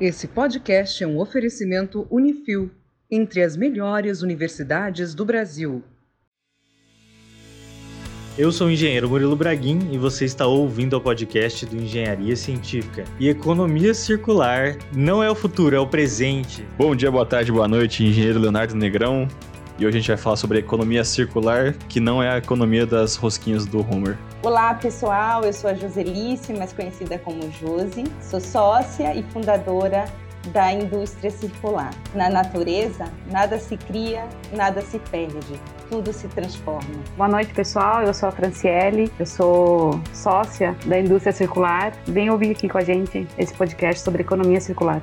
Esse podcast é um oferecimento Unifil, entre as melhores universidades do Brasil. Eu sou o engenheiro Murilo Braguin e você está ouvindo o podcast do Engenharia Científica. E economia circular não é o futuro, é o presente. Bom dia, boa tarde, boa noite, engenheiro Leonardo Negrão. E hoje a gente vai falar sobre economia circular, que não é a economia das rosquinhas do Homer. Olá, pessoal. Eu sou a Joselice, mais conhecida como Josi. Sou sócia e fundadora da indústria circular. Na natureza, nada se cria, nada se perde, tudo se transforma. Boa noite, pessoal. Eu sou a Franciele, eu sou sócia da indústria circular. Vem ouvir aqui com a gente esse podcast sobre economia circular.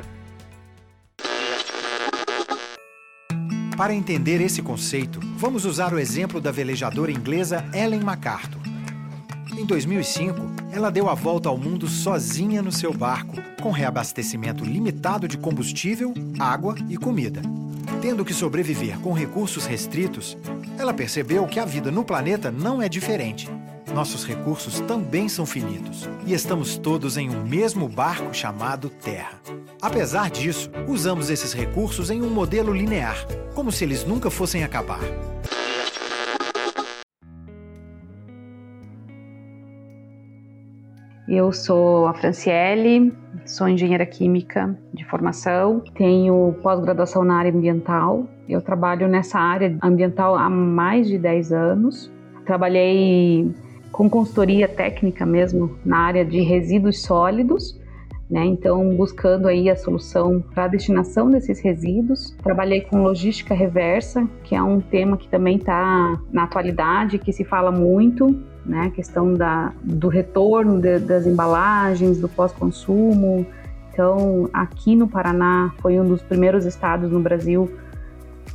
Para entender esse conceito, vamos usar o exemplo da velejadora inglesa Ellen MacArthur. Em 2005, ela deu a volta ao mundo sozinha no seu barco, com reabastecimento limitado de combustível, água e comida. Tendo que sobreviver com recursos restritos, ela percebeu que a vida no planeta não é diferente. Nossos recursos também são finitos e estamos todos em um mesmo barco chamado Terra. Apesar disso, usamos esses recursos em um modelo linear, como se eles nunca fossem acabar. Eu sou a Franciele, sou engenheira química de formação, tenho pós-graduação na área ambiental. Eu trabalho nessa área ambiental há mais de 10 anos. Trabalhei com consultoria técnica mesmo na área de resíduos sólidos né? Então, buscando aí a solução para a destinação desses resíduos. Trabalhei com logística reversa, que é um tema que também está na atualidade, que se fala muito, né? A questão da, do retorno de, das embalagens, do pós-consumo. Então, aqui no Paraná foi um dos primeiros estados no Brasil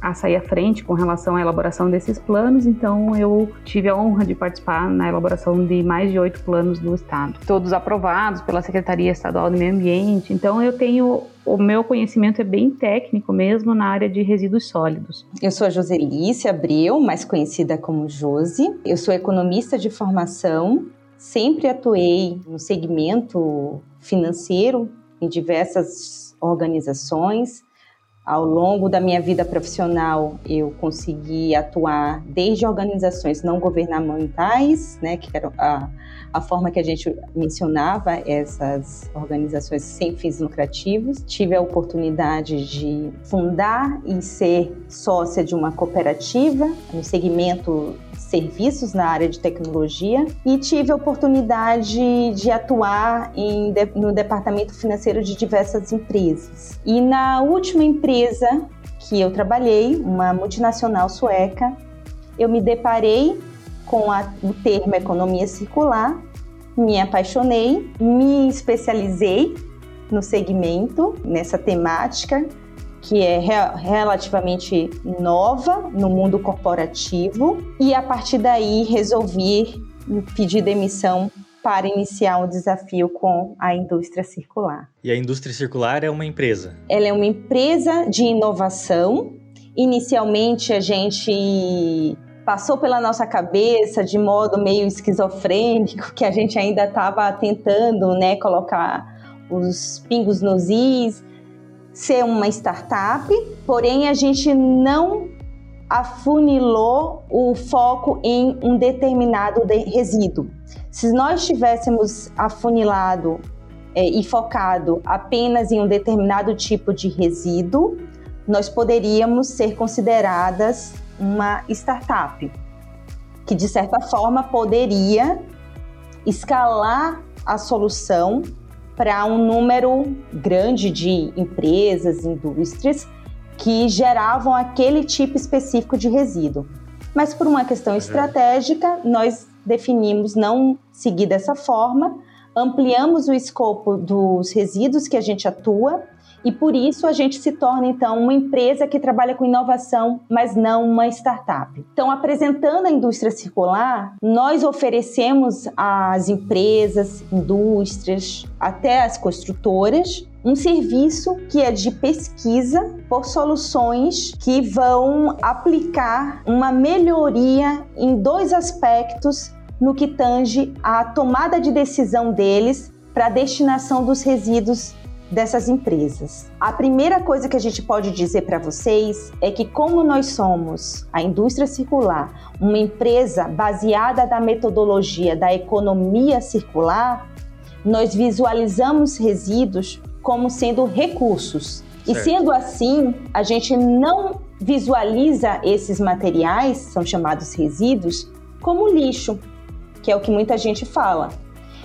a sair à frente com relação à elaboração desses planos, então eu tive a honra de participar na elaboração de mais de oito planos do Estado, todos aprovados pela Secretaria Estadual do Meio Ambiente. Então eu tenho o meu conhecimento é bem técnico mesmo na área de resíduos sólidos. Eu sou a Joselice Abreu, mais conhecida como Josi. Eu sou economista de formação, sempre atuei no segmento financeiro em diversas organizações ao longo da minha vida profissional, eu consegui atuar desde organizações não governamentais, né, que era a, a forma que a gente mencionava essas organizações sem fins lucrativos. Tive a oportunidade de fundar e ser sócia de uma cooperativa no segmento serviços na área de tecnologia e tive a oportunidade de atuar em, no departamento financeiro de diversas empresas. E na última empresa que eu trabalhei, uma multinacional sueca, eu me deparei com a, o termo economia circular, me apaixonei, me especializei no segmento, nessa temática, que é relativamente nova no mundo corporativo, e a partir daí resolvi pedir demissão para iniciar um desafio com a indústria circular. E a indústria circular é uma empresa? Ela é uma empresa de inovação. Inicialmente a gente passou pela nossa cabeça de modo meio esquizofrênico que a gente ainda estava tentando, né, colocar os pingos nos is ser uma startup, porém a gente não afunilou o foco em um determinado de resíduo. Se nós tivéssemos afunilado é, e focado apenas em um determinado tipo de resíduo, nós poderíamos ser consideradas uma startup, que de certa forma poderia escalar a solução para um número grande de empresas, indústrias que geravam aquele tipo específico de resíduo. Mas por uma questão estratégica, nós definimos não seguir dessa forma, ampliamos o escopo dos resíduos que a gente atua e por isso a gente se torna então uma empresa que trabalha com inovação, mas não uma startup. Então, apresentando a indústria circular, nós oferecemos às empresas, indústrias, até às construtoras, um serviço que é de pesquisa por soluções que vão aplicar uma melhoria em dois aspectos no que tange à tomada de decisão deles para a destinação dos resíduos dessas empresas. A primeira coisa que a gente pode dizer para vocês é que, como nós somos a indústria circular, uma empresa baseada na metodologia da economia circular, nós visualizamos resíduos como sendo recursos. Certo. E sendo assim, a gente não visualiza esses materiais, são chamados resíduos, como lixo, que é o que muita gente fala.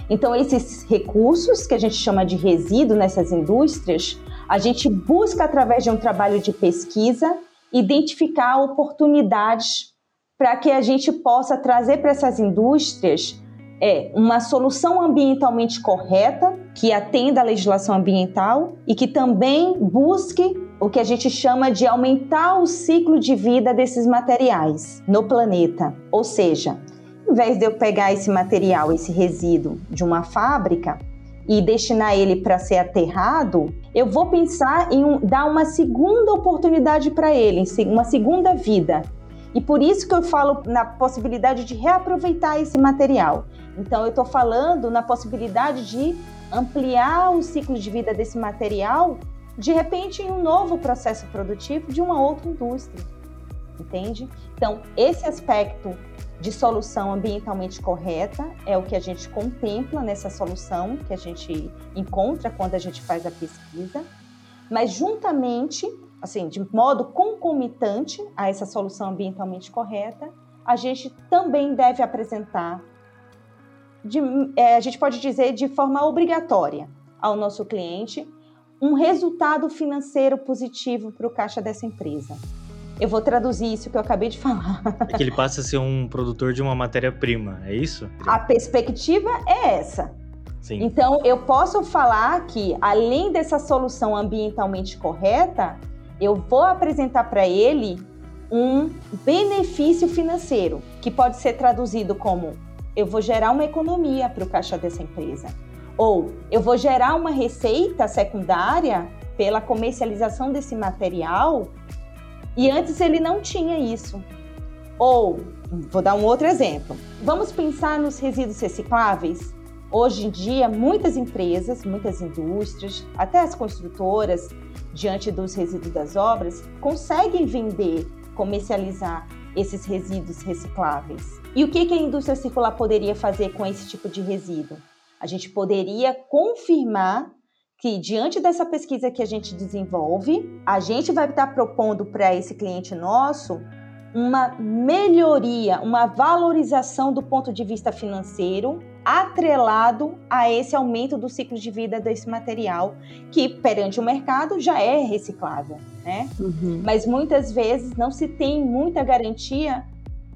Então, esses recursos que a gente chama de resíduo nessas indústrias, a gente busca, através de um trabalho de pesquisa, identificar oportunidades para que a gente possa trazer para essas indústrias é, uma solução ambientalmente correta, que atenda à legislação ambiental e que também busque o que a gente chama de aumentar o ciclo de vida desses materiais no planeta. Ou seja, em vez de eu pegar esse material, esse resíduo de uma fábrica e destinar ele para ser aterrado, eu vou pensar em um, dar uma segunda oportunidade para ele, uma segunda vida. E por isso que eu falo na possibilidade de reaproveitar esse material. Então, eu estou falando na possibilidade de ampliar o ciclo de vida desse material, de repente, em um novo processo produtivo de uma outra indústria. Entende? Então, esse aspecto de solução ambientalmente correta é o que a gente contempla nessa solução que a gente encontra quando a gente faz a pesquisa, mas juntamente, assim, de modo concomitante a essa solução ambientalmente correta, a gente também deve apresentar, de, é, a gente pode dizer de forma obrigatória ao nosso cliente, um resultado financeiro positivo para o caixa dessa empresa. Eu vou traduzir isso que eu acabei de falar. É que ele passa a ser um produtor de uma matéria-prima, é isso? A perspectiva é essa. Sim. Então, eu posso falar que, além dessa solução ambientalmente correta, eu vou apresentar para ele um benefício financeiro, que pode ser traduzido como eu vou gerar uma economia para o caixa dessa empresa. Ou eu vou gerar uma receita secundária pela comercialização desse material e antes ele não tinha isso. Ou, vou dar um outro exemplo. Vamos pensar nos resíduos recicláveis? Hoje em dia, muitas empresas, muitas indústrias, até as construtoras, diante dos resíduos das obras, conseguem vender, comercializar esses resíduos recicláveis. E o que a indústria circular poderia fazer com esse tipo de resíduo? A gente poderia confirmar que diante dessa pesquisa que a gente desenvolve, a gente vai estar propondo para esse cliente nosso uma melhoria, uma valorização do ponto de vista financeiro, atrelado a esse aumento do ciclo de vida desse material, que perante o mercado já é reciclável, né? Uhum. Mas muitas vezes não se tem muita garantia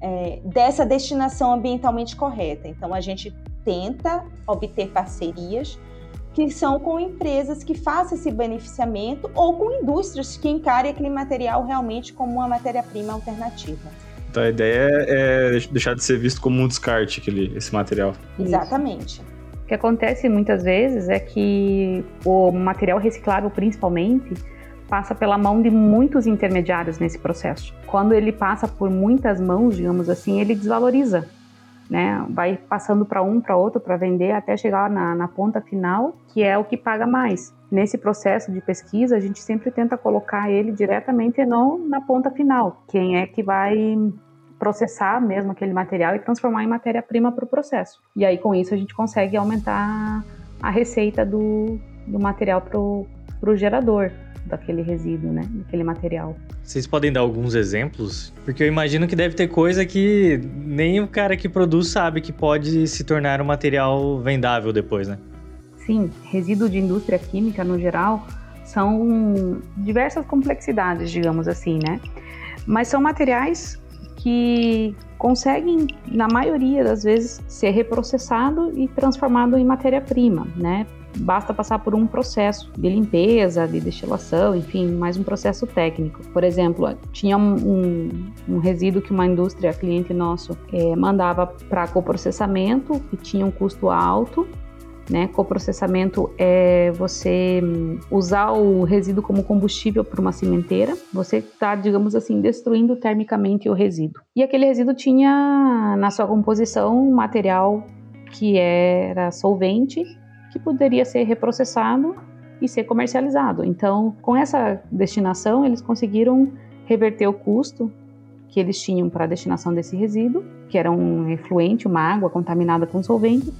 é, dessa destinação ambientalmente correta. Então a gente tenta obter parcerias que são com empresas que façam esse beneficiamento ou com indústrias que encarem aquele material realmente como uma matéria-prima alternativa. Então a ideia é deixar de ser visto como um descarte aquele, esse material. Exatamente. O que acontece muitas vezes é que o material reciclável, principalmente, passa pela mão de muitos intermediários nesse processo. Quando ele passa por muitas mãos, digamos assim, ele desvaloriza né? Vai passando para um, para outro, para vender, até chegar na, na ponta final, que é o que paga mais. Nesse processo de pesquisa, a gente sempre tenta colocar ele diretamente não na ponta final. Quem é que vai processar mesmo aquele material e transformar em matéria-prima para o processo. E aí, com isso, a gente consegue aumentar a receita do, do material para o gerador daquele resíduo, né? Daquele material. Vocês podem dar alguns exemplos? Porque eu imagino que deve ter coisa que nem o cara que produz sabe que pode se tornar um material vendável depois, né? Sim, resíduo de indústria química no geral são diversas complexidades, digamos assim, né? Mas são materiais que conseguem, na maioria das vezes, ser reprocessado e transformado em matéria-prima, né? Basta passar por um processo de limpeza, de destilação, enfim, mais um processo técnico. Por exemplo, tinha um, um, resíduo que uma indústria cliente nosso é, mandava para coprocessamento e tinha um custo alto. Né? Coprocessamento é você usar o resíduo como combustível para uma cimenteira. Você está, digamos assim, destruindo termicamente o resíduo. E aquele resíduo tinha na sua composição um material que era solvente que poderia ser reprocessado e ser comercializado. Então, com essa destinação, eles conseguiram reverter o custo que eles tinham para a destinação desse resíduo, que era um efluente, uma água contaminada com solvente,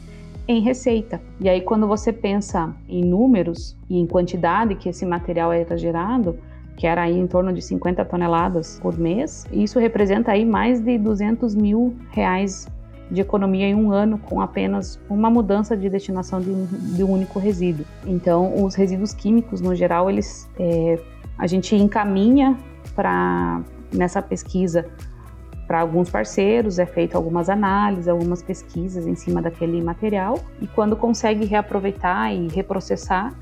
em receita. E aí, quando você pensa em números e em quantidade que esse material era gerado, que era aí em torno de 50 toneladas por mês, isso representa aí mais de 200 mil reais de economia em um ano com apenas uma mudança de destinação de de um único resíduo. Então, os resíduos químicos, no geral, eles é, a gente encaminha para nessa pesquisa para alguns parceiros, é feito algumas análises, algumas pesquisas em cima daquele material e quando consegue reaproveitar e reprocessar,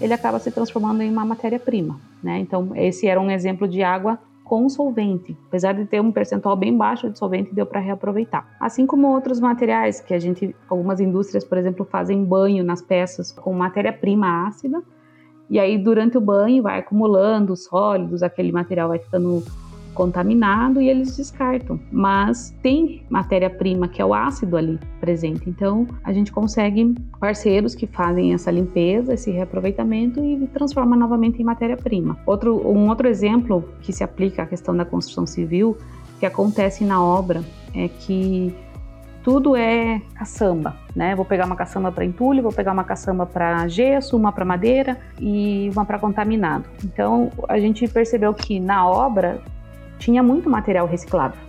ele acaba se transformando em uma matéria-prima. Né? Então, esse era um exemplo de água com solvente. Apesar de ter um percentual bem baixo de solvente, deu para reaproveitar. Assim como outros materiais que a gente, algumas indústrias, por exemplo, fazem banho nas peças com matéria-prima ácida, e aí durante o banho vai acumulando sólidos, aquele material vai ficando contaminado e eles descartam. Mas tem matéria-prima que é o ácido ali presente. Então a gente consegue parceiros que fazem essa limpeza, esse reaproveitamento e transforma novamente em matéria-prima. Outro, um outro exemplo que se aplica à questão da construção civil que acontece na obra é que tudo é caçamba, né? Vou pegar uma caçamba para entulho, vou pegar uma caçamba para gesso, uma para madeira e uma para contaminado. Então a gente percebeu que na obra tinha muito material reciclável.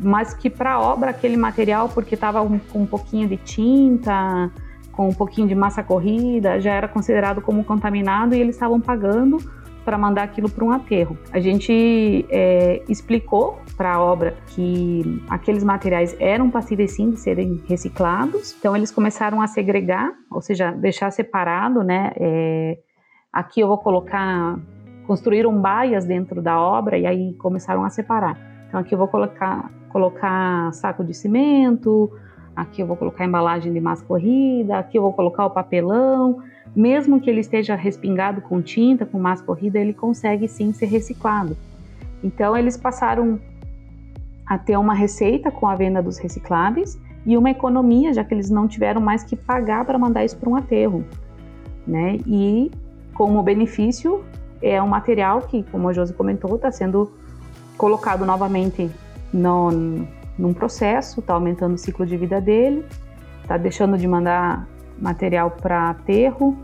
Mas que para obra, aquele material, porque estava um, com um pouquinho de tinta, com um pouquinho de massa corrida, já era considerado como contaminado e eles estavam pagando para mandar aquilo para um aterro. A gente é, explicou para a obra que aqueles materiais eram passíveis sim de serem reciclados, então eles começaram a segregar, ou seja, deixar separado, né? É, aqui eu vou colocar construíram baias dentro da obra e aí começaram a separar. Então aqui eu vou colocar, colocar saco de cimento, aqui eu vou colocar embalagem de massa corrida, aqui eu vou colocar o papelão. Mesmo que ele esteja respingado com tinta, com massa corrida, ele consegue sim ser reciclado. Então eles passaram a ter uma receita com a venda dos recicláveis e uma economia, já que eles não tiveram mais que pagar para mandar isso para um aterro, né? E como benefício, é um material que, como a Josi comentou, está sendo colocado novamente no, num processo, está aumentando o ciclo de vida dele, está deixando de mandar material para aterro,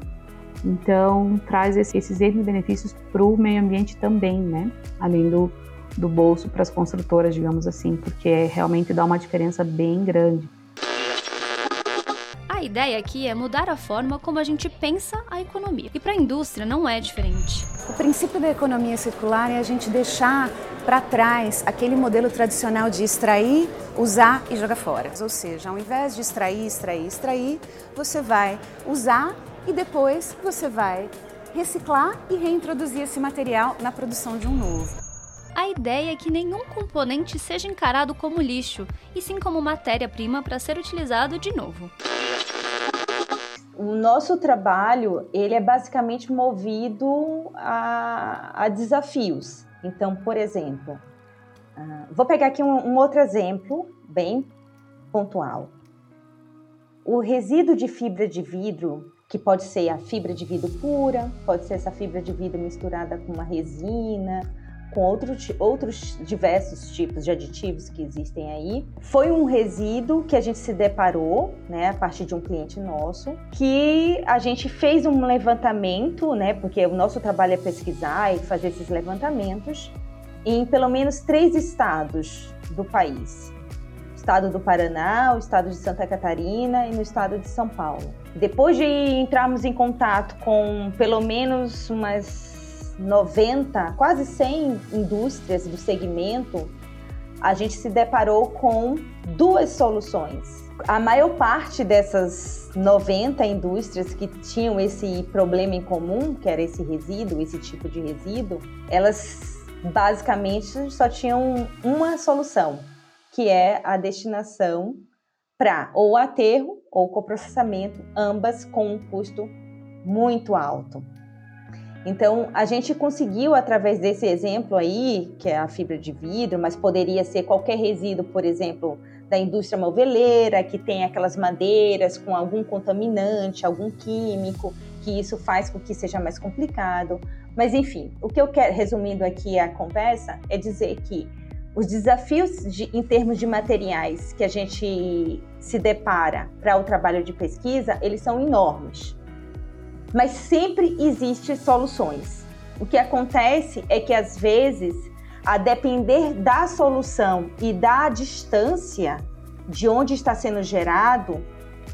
então traz esses N benefícios para o meio ambiente também, né? Além do, do bolso para as construtoras, digamos assim, porque realmente dá uma diferença bem grande. A ideia aqui é mudar a forma como a gente pensa a economia. E para a indústria não é diferente. O princípio da economia circular é a gente deixar para trás aquele modelo tradicional de extrair, usar e jogar fora. Ou seja, ao invés de extrair, extrair, extrair, você vai usar e depois você vai reciclar e reintroduzir esse material na produção de um novo. A ideia é que nenhum componente seja encarado como lixo, e sim como matéria-prima para ser utilizado de novo o nosso trabalho ele é basicamente movido a, a desafios. Então, por exemplo, uh, vou pegar aqui um, um outro exemplo bem pontual. O resíduo de fibra de vidro, que pode ser a fibra de vidro pura, pode ser essa fibra de vidro misturada com uma resina, com outros, outros diversos tipos de aditivos que existem aí. Foi um resíduo que a gente se deparou, né, a partir de um cliente nosso, que a gente fez um levantamento, né, porque o nosso trabalho é pesquisar e fazer esses levantamentos em pelo menos três estados do país. O estado do Paraná, o estado de Santa Catarina e no estado de São Paulo. Depois de entrarmos em contato com pelo menos umas 90, quase 100 indústrias do segmento, a gente se deparou com duas soluções. A maior parte dessas 90 indústrias que tinham esse problema em comum, que era esse resíduo, esse tipo de resíduo, elas basicamente só tinham uma solução, que é a destinação para ou aterro ou coprocessamento, ambas com um custo muito alto. Então, a gente conseguiu, através desse exemplo aí, que é a fibra de vidro, mas poderia ser qualquer resíduo, por exemplo, da indústria moveleira, que tem aquelas madeiras com algum contaminante, algum químico, que isso faz com que seja mais complicado. Mas enfim, o que eu quero, resumindo aqui a conversa, é dizer que os desafios de, em termos de materiais que a gente se depara para o trabalho de pesquisa, eles são enormes. Mas sempre existem soluções. O que acontece é que às vezes, a depender da solução e da distância de onde está sendo gerado,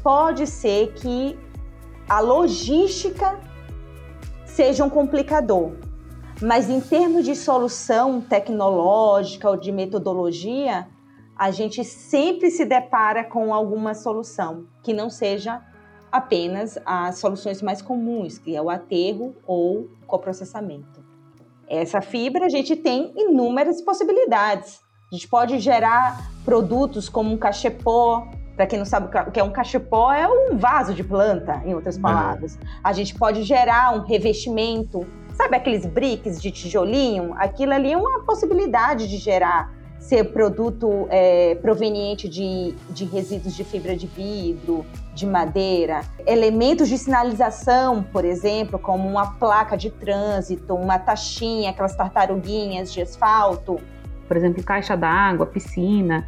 pode ser que a logística seja um complicador. Mas em termos de solução tecnológica ou de metodologia, a gente sempre se depara com alguma solução que não seja apenas as soluções mais comuns, que é o aterro ou coprocessamento. Essa fibra a gente tem inúmeras possibilidades. A gente pode gerar produtos como um cachepô, para quem não sabe o que é um cachepô, é um vaso de planta, em outras palavras. A gente pode gerar um revestimento Sabe aqueles bricks de tijolinho? Aquilo ali é uma possibilidade de gerar ser produto é, proveniente de, de resíduos de fibra de vidro, de madeira, elementos de sinalização, por exemplo, como uma placa de trânsito, uma taxinha, aquelas tartaruguinhas de asfalto. Por exemplo, caixa d'água, piscina,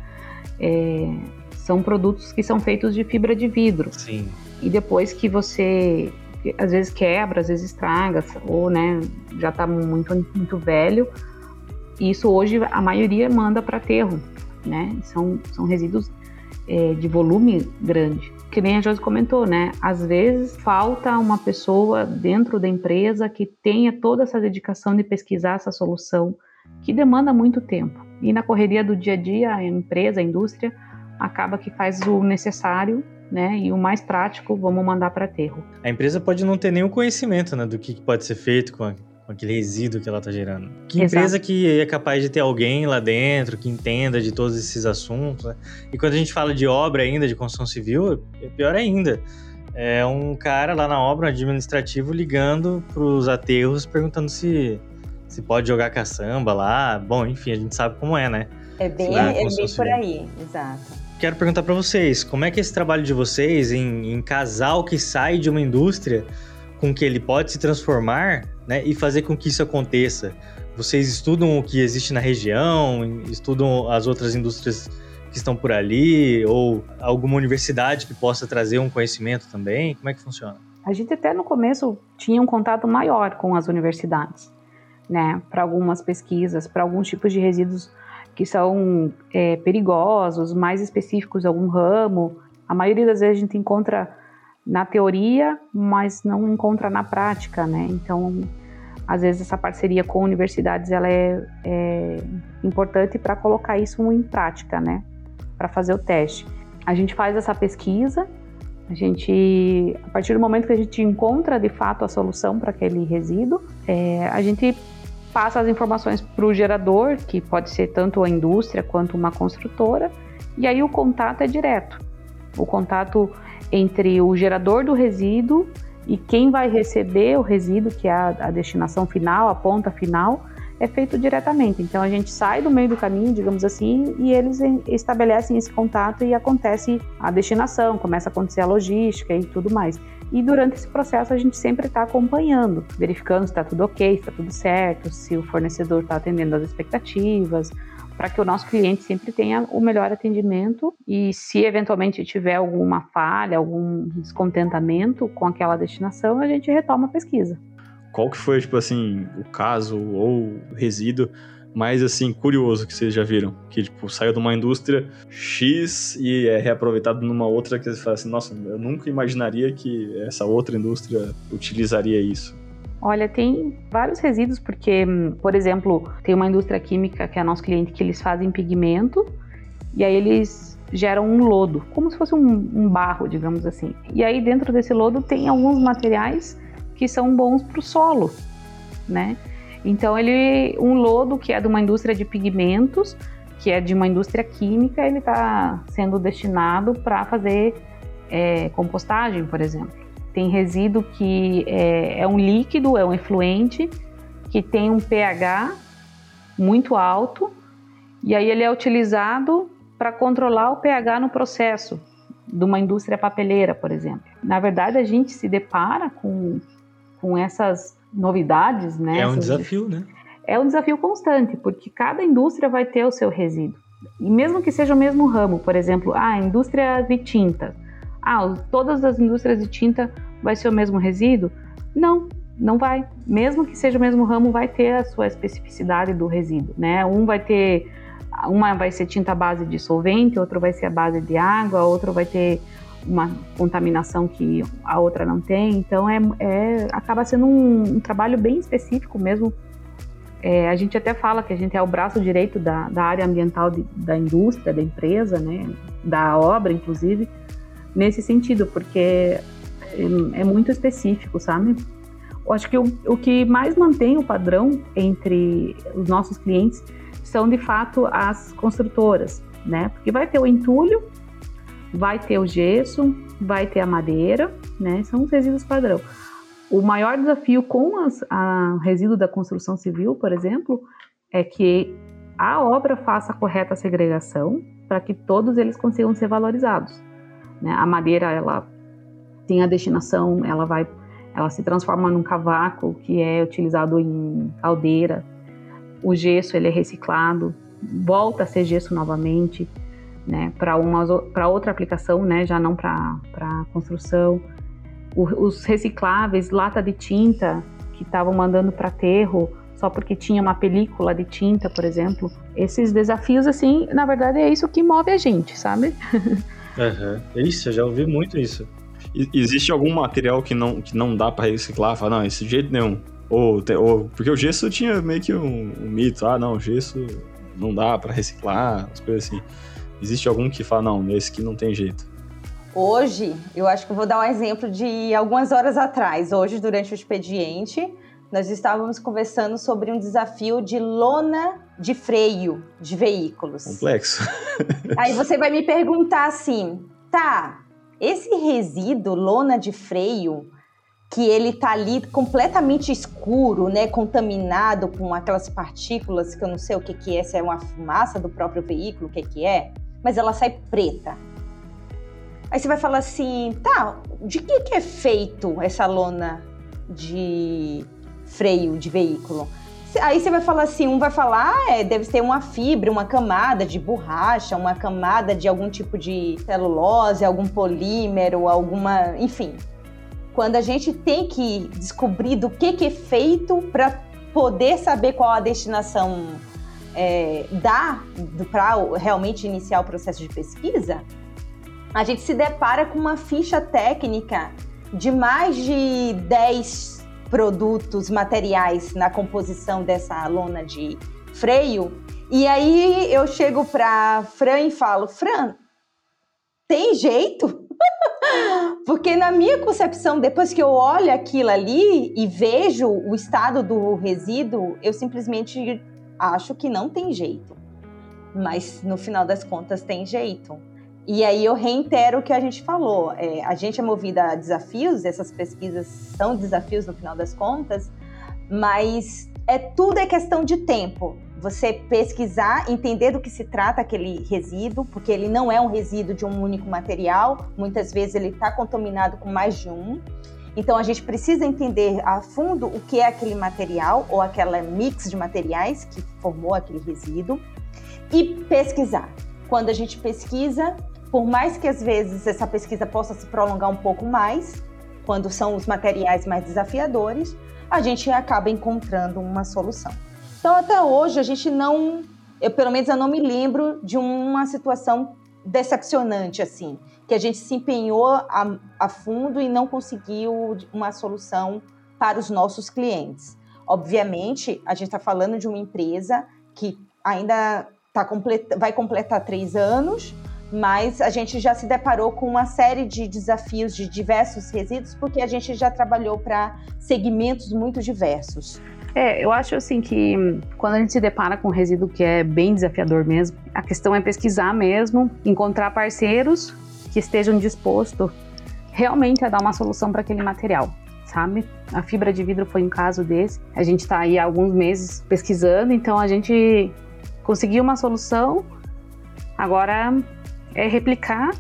é, são produtos que são feitos de fibra de vidro. Sim. E depois que você às vezes quebra, às vezes estraga, ou né, já está muito, muito velho. Isso hoje a maioria manda para aterro, né? São, são resíduos é, de volume grande. Que nem a Josi comentou, né? Às vezes falta uma pessoa dentro da empresa que tenha toda essa dedicação de pesquisar essa solução, que demanda muito tempo. E na correria do dia a dia, a empresa, a indústria, acaba que faz o necessário né? E o mais prático, vamos mandar para aterro. A empresa pode não ter nenhum conhecimento, né, do que pode ser feito com, com aquele resíduo que ela está gerando. Que Exato. empresa que é capaz de ter alguém lá dentro que entenda de todos esses assuntos, né? E quando a gente fala de obra ainda, de construção civil, é pior ainda. É um cara lá na obra, um administrativo, ligando para os aterros perguntando se se pode jogar caçamba lá. Bom, enfim, a gente sabe como é, né? É bem, é bem por aí, exato quero perguntar para vocês, como é que é esse trabalho de vocês em, em casal que sai de uma indústria com que ele pode se transformar, né, e fazer com que isso aconteça? Vocês estudam o que existe na região, estudam as outras indústrias que estão por ali, ou alguma universidade que possa trazer um conhecimento também? Como é que funciona? A gente até no começo tinha um contato maior com as universidades, né, para algumas pesquisas, para alguns tipos de resíduos que são é, perigosos, mais específicos algum ramo. A maioria das vezes a gente encontra na teoria, mas não encontra na prática, né? Então, às vezes essa parceria com universidades ela é, é importante para colocar isso em prática, né? Para fazer o teste. A gente faz essa pesquisa, a gente, a partir do momento que a gente encontra de fato a solução para aquele resíduo, é, a gente passa as informações para o gerador, que pode ser tanto a indústria quanto uma construtora, e aí o contato é direto. O contato entre o gerador do resíduo e quem vai receber o resíduo, que é a, a destinação final, a ponta final, é feito diretamente. Então a gente sai do meio do caminho, digamos assim, e eles estabelecem esse contato e acontece a destinação, começa a acontecer a logística e tudo mais. E durante esse processo a gente sempre está acompanhando, verificando se está tudo ok, se está tudo certo, se o fornecedor está atendendo às expectativas, para que o nosso cliente sempre tenha o melhor atendimento e se eventualmente tiver alguma falha, algum descontentamento com aquela destinação, a gente retoma a pesquisa. Qual que foi, tipo assim, o caso ou resíduo mais assim curioso que vocês já viram? Que tipo saiu de uma indústria X e é reaproveitado numa outra que você fala assim, nossa, eu nunca imaginaria que essa outra indústria utilizaria isso. Olha, tem vários resíduos, porque, por exemplo, tem uma indústria química que é nosso cliente que eles fazem pigmento e aí eles geram um lodo, como se fosse um, um barro, digamos assim. E aí dentro desse lodo tem alguns materiais que são bons para o solo, né? Então ele, um lodo que é de uma indústria de pigmentos, que é de uma indústria química, ele está sendo destinado para fazer é, compostagem, por exemplo. Tem resíduo que é, é um líquido, é um efluente, que tem um pH muito alto, e aí ele é utilizado para controlar o pH no processo de uma indústria papeleira, por exemplo. Na verdade, a gente se depara com com essas novidades, né? É um desafio, né? é um desafio constante, porque cada indústria vai ter o seu resíduo. E mesmo que seja o mesmo ramo, por exemplo, ah, a indústria de tinta. Ah, todas as indústrias de tinta vai ser o mesmo resíduo? Não, não vai. Mesmo que seja o mesmo ramo, vai ter a sua especificidade do resíduo, né? Um vai ter uma vai ser tinta à base de solvente, outro vai ser à base de água, outro vai ter uma contaminação que a outra não tem. Então é, é acaba sendo um, um trabalho bem específico mesmo é, a gente até fala que a gente é o braço direito da, da área ambiental de- da indústria, da empresa, né, da obra, inclusive, nesse sentido, porque é, é muito específico, sabe? Eu acho que o, o que mais mantém o padrão entre os nossos clientes são, de fato, as construtoras, né? Porque vai ter o entulho, vai ter o gesso, vai ter a madeira, né? São os resíduos padrão. O maior desafio com as, a resíduo da construção civil, por exemplo, é que a obra faça a correta segregação para que todos eles consigam ser valorizados. Né? A madeira, ela tem a destinação, ela vai, ela se transforma num cavaco que é utilizado em caldeira. O gesso ele é reciclado, volta a ser gesso novamente, né? Para uma para outra aplicação, né? Já não para para construção o- os recicláveis, lata de tinta que estavam mandando para aterro só porque tinha uma película de tinta, por exemplo. Esses desafios, assim, na verdade é isso que move a gente, sabe? Aham. Isso, eu já ouvi muito isso. E- Existe algum material que não, que não dá pra reciclar? Fala, não, esse de jeito nenhum. Ou, te- ou- porque o gesso tinha meio que um, um mito, ah, não, gesso não dá pra reciclar, as coisas assim. Existe algum que fala, não, esse aqui não tem jeito. Hoje, eu acho que eu vou dar um exemplo de algumas horas atrás. Hoje, durante o expediente, nós estávamos conversando sobre um desafio de lona de freio de veículos. Complexo. Aí você vai me perguntar assim, tá, esse resíduo, lona de freio, que ele tá ali completamente escuro, né, contaminado com aquelas partículas que eu não sei o que que é, se é uma fumaça do próprio veículo, o que que é, mas ela sai preta. Aí você vai falar assim, tá, de que que é feito essa lona de freio de veículo? Aí você vai falar assim, um vai falar, ah, é, deve ser uma fibra, uma camada de borracha, uma camada de algum tipo de celulose, algum polímero, alguma, enfim. Quando a gente tem que descobrir do que, que é feito para poder saber qual a destinação é, dá para realmente iniciar o processo de pesquisa, a gente se depara com uma ficha técnica de mais de 10 produtos, materiais na composição dessa lona de freio. E aí eu chego para Fran e falo: Fran, tem jeito? Porque na minha concepção, depois que eu olho aquilo ali e vejo o estado do resíduo, eu simplesmente acho que não tem jeito. Mas no final das contas tem jeito. E aí eu reitero o que a gente falou. É, a gente é movida a desafios, essas pesquisas são desafios no final das contas, mas é tudo é questão de tempo. Você pesquisar, entender do que se trata aquele resíduo, porque ele não é um resíduo de um único material, muitas vezes ele está contaminado com mais de um. Então a gente precisa entender a fundo o que é aquele material ou aquela mix de materiais que formou aquele resíduo e pesquisar. Quando a gente pesquisa, por mais que às vezes essa pesquisa possa se prolongar um pouco mais, quando são os materiais mais desafiadores, a gente acaba encontrando uma solução. Então, até hoje, a gente não, eu pelo menos eu não me lembro de uma situação decepcionante assim, que a gente se empenhou a, a fundo e não conseguiu uma solução para os nossos clientes. Obviamente, a gente está falando de uma empresa que ainda tá vai completar três anos, mas a gente já se deparou com uma série de desafios de diversos resíduos, porque a gente já trabalhou para segmentos muito diversos. É, eu acho assim que quando a gente se depara com um resíduo que é bem desafiador mesmo, a questão é pesquisar mesmo, encontrar parceiros que estejam dispostos realmente a dar uma solução para aquele material, sabe? A fibra de vidro foi um caso desse. A gente está aí há alguns meses pesquisando, então a gente conseguiu uma solução. Agora é replicar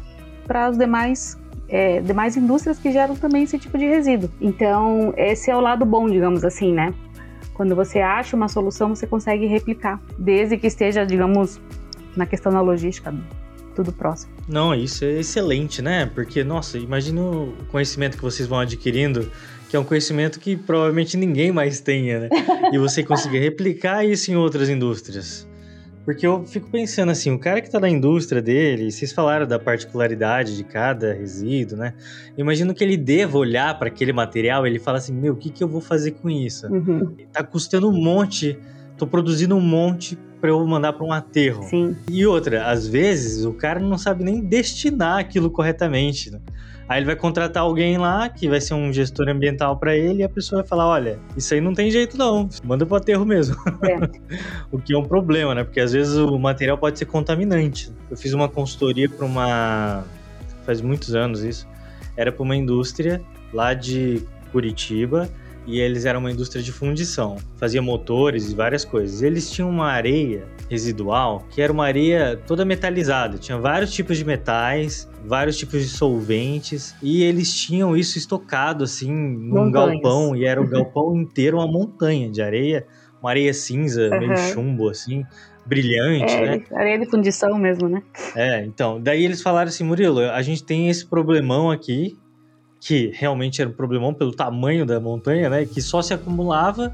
para os demais é, demais indústrias que geram também esse tipo de resíduo. Então, esse é o lado bom, digamos assim, né? Quando você acha uma solução, você consegue replicar, desde que esteja, digamos, na questão da logística, tudo próximo. Não, isso é excelente, né? Porque, nossa, imagina o conhecimento que vocês vão adquirindo, que é um conhecimento que provavelmente ninguém mais tenha, né? E você conseguir replicar isso em outras indústrias. Porque eu fico pensando assim, o cara que está na indústria dele, vocês falaram da particularidade de cada resíduo, né? imagino que ele deva olhar para aquele material e ele fala assim, meu, o que, que eu vou fazer com isso? Uhum. Tá custando um monte, tô produzindo um monte para eu mandar para um aterro. Sim. E outra, às vezes o cara não sabe nem destinar aquilo corretamente. Né? Aí ele vai contratar alguém lá que vai ser um gestor ambiental para ele e a pessoa vai falar: olha, isso aí não tem jeito não, manda pro aterro mesmo. É. o que é um problema, né? Porque às vezes o material pode ser contaminante. Eu fiz uma consultoria para uma. faz muitos anos isso. Era para uma indústria lá de Curitiba e eles eram uma indústria de fundição, fazia motores e várias coisas. Eles tinham uma areia residual que era uma areia toda metalizada, tinha vários tipos de metais, vários tipos de solventes e eles tinham isso estocado assim num Montanhas. galpão e era o galpão inteiro uma montanha de areia, uma areia cinza, uhum. meio chumbo assim brilhante, é, né? Areia de fundição mesmo, né? É, então, daí eles falaram assim, Murilo, a gente tem esse problemão aqui que realmente era um problemão pelo tamanho da montanha, né? Que só se acumulava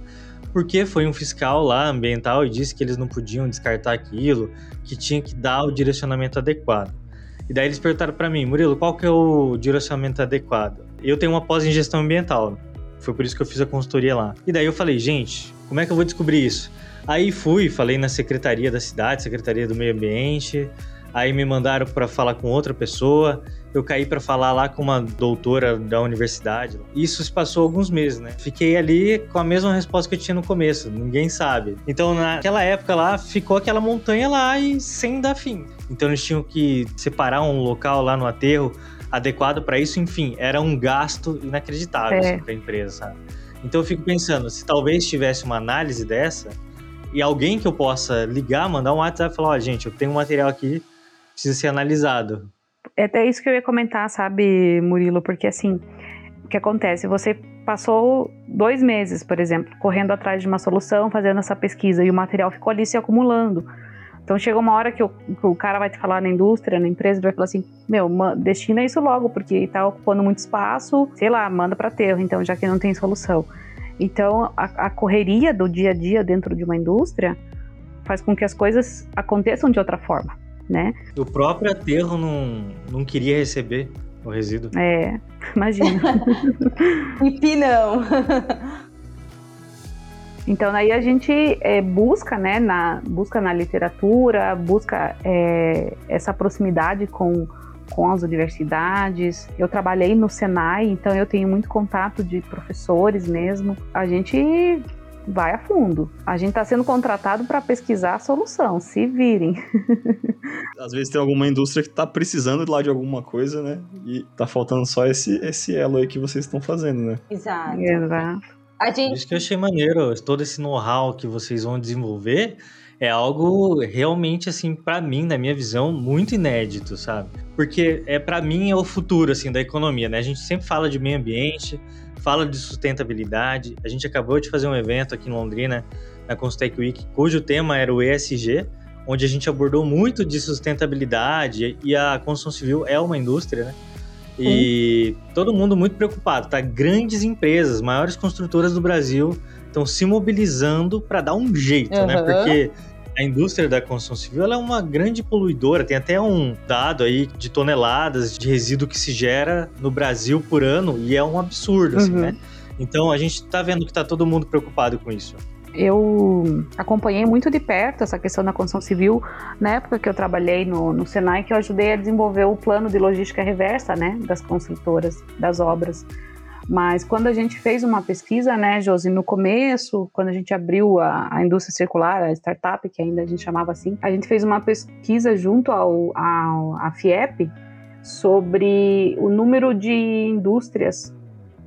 porque foi um fiscal lá ambiental e disse que eles não podiam descartar aquilo, que tinha que dar o direcionamento adequado. E daí eles perguntaram para mim, Murilo, qual que é o direcionamento adequado? Eu tenho uma pós em gestão ambiental, foi por isso que eu fiz a consultoria lá. E daí eu falei, gente, como é que eu vou descobrir isso? Aí fui, falei na secretaria da cidade, secretaria do meio ambiente, aí me mandaram para falar com outra pessoa, eu caí para falar lá com uma doutora da universidade. Isso se passou alguns meses, né? Fiquei ali com a mesma resposta que eu tinha no começo, ninguém sabe. Então, naquela época lá, ficou aquela montanha lá e sem dar fim. Então, eles tinham que separar um local lá no aterro adequado para isso, enfim, era um gasto inacreditável é. assim, para a empresa, sabe? Então, eu fico pensando, se talvez tivesse uma análise dessa e alguém que eu possa ligar, mandar um WhatsApp e falar: Ó, oh, gente, eu tenho um material aqui, precisa ser analisado é até isso que eu ia comentar, sabe, Murilo? Porque assim, o que acontece? Você passou dois meses, por exemplo, correndo atrás de uma solução, fazendo essa pesquisa, e o material ficou ali se acumulando. Então chega uma hora que o, que o cara vai te falar na indústria, na empresa, vai falar assim: meu, destina isso logo, porque está ocupando muito espaço, sei lá, manda para aterro, então, já que não tem solução. Então a, a correria do dia a dia dentro de uma indústria faz com que as coisas aconteçam de outra forma né? O próprio aterro não, não queria receber o resíduo. É, imagina. Ipi não. Então aí a gente é, busca, né, na, busca na literatura, busca é, essa proximidade com, com as universidades. Eu trabalhei no Senai, então eu tenho muito contato de professores mesmo. A gente vai a fundo. A gente está sendo contratado para pesquisar a solução, se virem. Às vezes tem alguma indústria que está precisando lá de alguma coisa, né? E tá faltando só esse, esse elo aí que vocês estão fazendo, né? Exato. Exato. A gente... Isso que eu achei maneiro, todo esse know-how que vocês vão desenvolver é algo realmente assim para mim, na minha visão, muito inédito, sabe? Porque é para mim é o futuro assim da economia, né? A gente sempre fala de meio ambiente, fala de sustentabilidade. A gente acabou de fazer um evento aqui em Londrina, na Constec Week, cujo tema era o ESG, onde a gente abordou muito de sustentabilidade e a construção civil é uma indústria, né? E hum. todo mundo muito preocupado, tá? Grandes empresas, maiores construtoras do Brasil estão se mobilizando para dar um jeito, uhum. né? Porque a indústria da construção civil é uma grande poluidora. Tem até um dado aí de toneladas de resíduo que se gera no Brasil por ano e é um absurdo, assim, uhum. né? Então a gente está vendo que está todo mundo preocupado com isso. Eu acompanhei muito de perto essa questão da construção civil na época que eu trabalhei no, no Senai, que eu ajudei a desenvolver o plano de logística reversa, né, das construtoras, das obras. Mas quando a gente fez uma pesquisa, né, Josi, no começo, quando a gente abriu a, a, indústria circular, a startup, que ainda a gente chamava assim, a gente fez uma pesquisa junto ao, ao à FIEP sobre o número de indústrias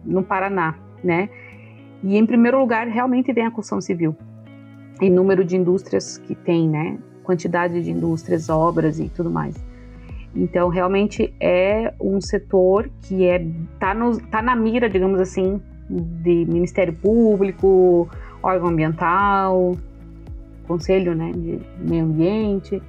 no Paraná, né? E em primeiro lugar, realmente vem a construção civil. Em número de indústrias que tem, né? Quantidade de indústrias, obras e tudo mais. Então, realmente é um setor que é tá, no, tá na mira, digamos assim, de Ministério Público, órgão ambiental, Conselho né, de Meio Ambiente,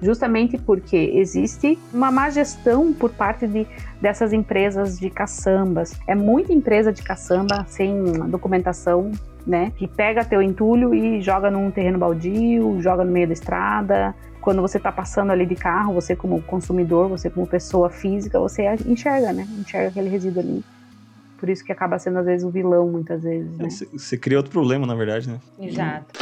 justamente porque existe uma má gestão por parte de, dessas empresas de caçambas. É muita empresa de caçamba sem documentação, né, que pega teu entulho e joga num terreno baldio, joga no meio da estrada. Quando você está passando ali de carro, você como consumidor, você como pessoa física, você enxerga, né? Enxerga aquele resíduo ali. Por isso que acaba sendo, às vezes, o vilão, muitas vezes. Né? Você cria outro problema, na verdade, né? Exato.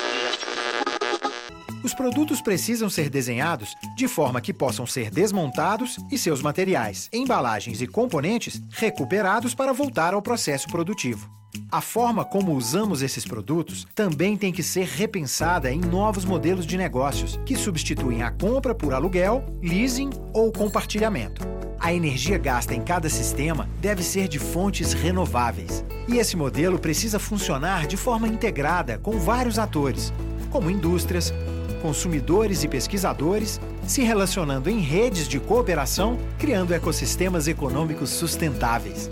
Os produtos precisam ser desenhados de forma que possam ser desmontados e seus materiais, embalagens e componentes recuperados para voltar ao processo produtivo. A forma como usamos esses produtos também tem que ser repensada em novos modelos de negócios que substituem a compra por aluguel, leasing ou compartilhamento. A energia gasta em cada sistema deve ser de fontes renováveis. E esse modelo precisa funcionar de forma integrada com vários atores, como indústrias, consumidores e pesquisadores, se relacionando em redes de cooperação, criando ecossistemas econômicos sustentáveis.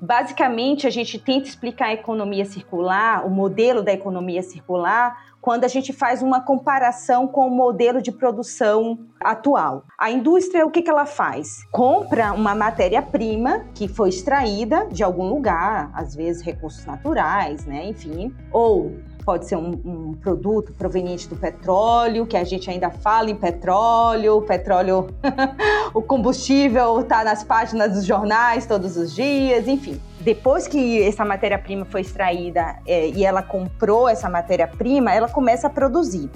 Basicamente, a gente tenta explicar a economia circular, o modelo da economia circular, quando a gente faz uma comparação com o modelo de produção atual. A indústria, o que, que ela faz? Compra uma matéria-prima que foi extraída de algum lugar, às vezes recursos naturais, né? Enfim, ou pode ser um, um, produto proveniente do petróleo, que a gente ainda fala em petróleo, petróleo, o combustível está nas páginas dos jornais todos os dias, enfim. Depois que essa matéria-prima foi extraída é, e ela comprou essa matéria-prima, ela começa a produzir.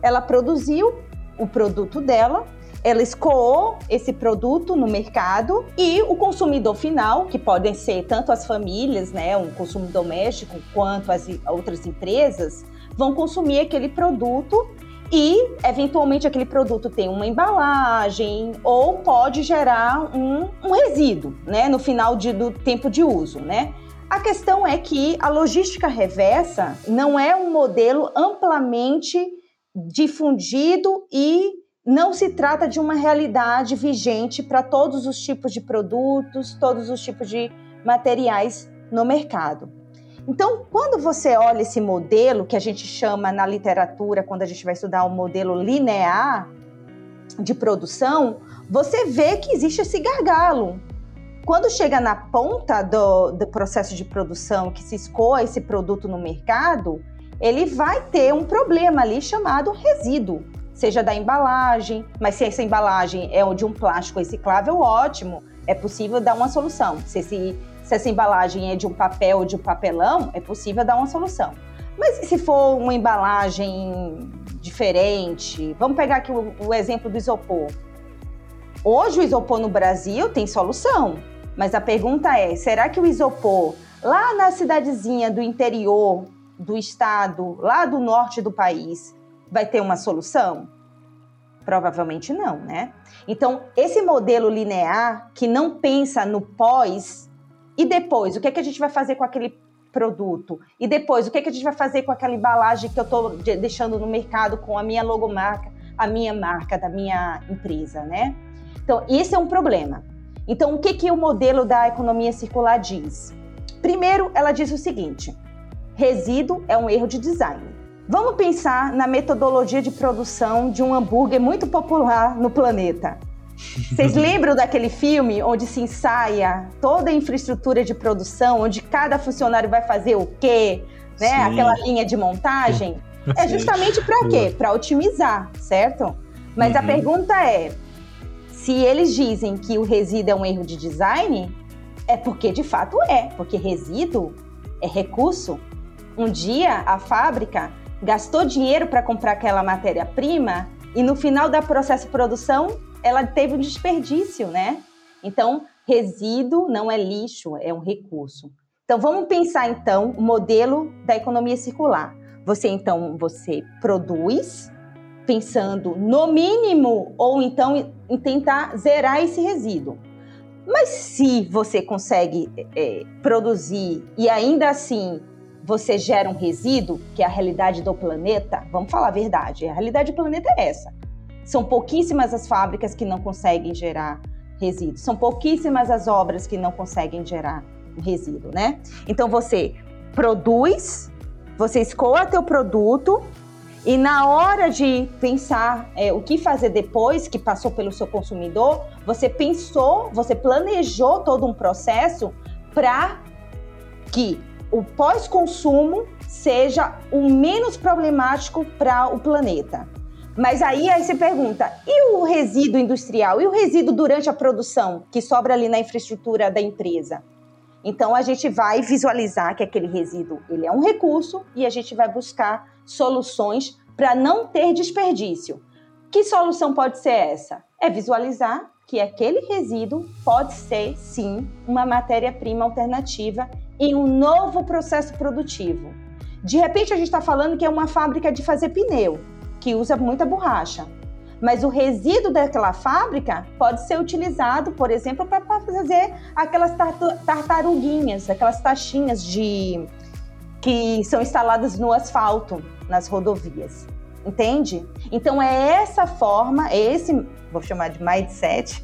Ela produziu o produto dela, ela escoou esse produto no mercado e o consumidor final, que podem ser tanto as famílias, né, um consumo doméstico, quanto as outras empresas, vão consumir aquele produto e, eventualmente, aquele produto tem uma embalagem ou pode gerar um, um resíduo, né, no final de, do tempo de uso, né? A questão é que a logística reversa não é um modelo amplamente difundido e não se trata de uma realidade vigente para todos os tipos de produtos, todos os tipos de materiais no mercado. Então, quando você olha esse modelo que a gente chama na literatura, quando a gente vai estudar o um modelo linear de produção, você vê que existe esse gargalo. Quando chega na ponta do, do processo de produção, que se escoa esse produto no mercado, ele vai ter um problema ali chamado resíduo seja da embalagem, mas se essa embalagem é de um plástico reciclável, ótimo, é possível dar uma solução. Se, esse, se essa embalagem é de um papel ou de um papelão, é possível dar uma solução. Mas se for uma embalagem diferente? Vamos pegar aqui o, o exemplo do isopor. Hoje o isopor no Brasil tem solução, mas a pergunta é: será que o isopor lá na cidadezinha do interior do estado, lá do norte do país, vai ter uma solução? Provavelmente não, né? Então, esse modelo linear que não pensa no pós e depois, o que, é que a gente vai fazer com aquele produto? E depois, o que, é que a gente vai fazer com aquela embalagem que eu estou deixando no mercado com a minha logomarca, a minha marca da minha empresa, né? Então, esse é um problema. Então, o que, que o modelo da economia circular diz? Primeiro, ela diz o seguinte: resíduo é um erro de design. Vamos pensar na metodologia de produção de um hambúrguer muito popular no planeta. Vocês lembram daquele filme onde se ensaia toda a infraestrutura de produção, onde cada funcionário vai fazer o quê? Né? Aquela linha de montagem? É justamente para quê? Para otimizar, certo? Mas uhum. a pergunta é: se eles dizem que o resíduo é um erro de design, é porque de fato é, porque resíduo é recurso. Um dia a fábrica gastou dinheiro para comprar aquela matéria-prima e no final da processo de produção ela teve um desperdício, né? Então, resíduo não é lixo, é um recurso. Então, vamos pensar então o modelo da economia circular. Você então você produz pensando no mínimo ou então em tentar zerar esse resíduo. Mas se você consegue é, produzir e ainda assim você gera um resíduo, que é a realidade do planeta, vamos falar a verdade, a realidade do planeta é essa. São pouquíssimas as fábricas que não conseguem gerar resíduo. São pouquíssimas as obras que não conseguem gerar resíduo, né? Então você produz, você escoa teu produto e na hora de pensar é, o que fazer depois que passou pelo seu consumidor, você pensou, você planejou todo um processo para que o pós-consumo seja o menos problemático para o planeta. Mas aí, aí você pergunta, e o resíduo industrial? E o resíduo durante a produção, que sobra ali na infraestrutura da empresa? Então, a gente vai visualizar que aquele resíduo ele é um recurso e a gente vai buscar soluções para não ter desperdício. Que solução pode ser essa? É visualizar que aquele resíduo pode ser, sim, uma matéria-prima alternativa em um novo processo produtivo. De repente, a gente está falando que é uma fábrica de fazer pneu que usa muita borracha. Mas o resíduo daquela fábrica pode ser utilizado, por exemplo, para fazer aquelas tartaruguinhas, aquelas taxinhas de que são instaladas no asfalto nas rodovias. Entende? Então é essa forma, é esse, vou chamar de mindset,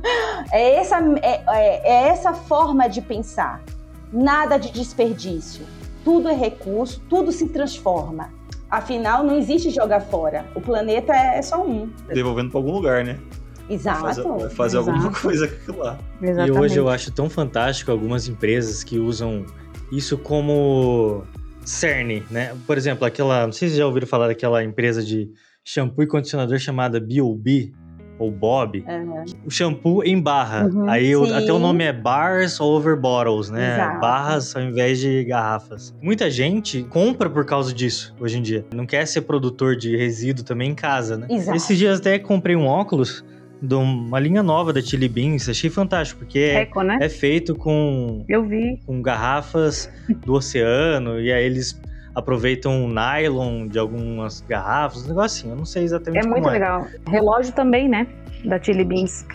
é, essa, é, é, é essa forma de pensar. Nada de desperdício. Tudo é recurso, tudo se transforma. Afinal, não existe jogar fora. O planeta é só um. Devolvendo para algum lugar, né? Exato. Fazer, fazer Exato. alguma coisa com aquilo lá. Exatamente. E hoje eu acho tão fantástico algumas empresas que usam isso como cerne, né? Por exemplo, aquela, não sei se já ouviram falar daquela empresa de shampoo e condicionador chamada B.O.B ou Bob, uhum. o shampoo em barra. Uhum, Aí o, até o nome é Bars Over Bottles, né? Exato. Barras ao invés de garrafas. Muita gente compra por causa disso hoje em dia. Não quer ser produtor de resíduo também em casa, né? Exato. Esses dias até comprei um óculos de uma linha nova da Chili Beans, achei fantástico, porque é, Eco, né? é feito com, Eu vi. com garrafas do oceano, e aí eles aproveitam nylon de algumas garrafas, um negócio assim, eu não sei exatamente é muito legal. Relógio também, né? Da Chili Beans.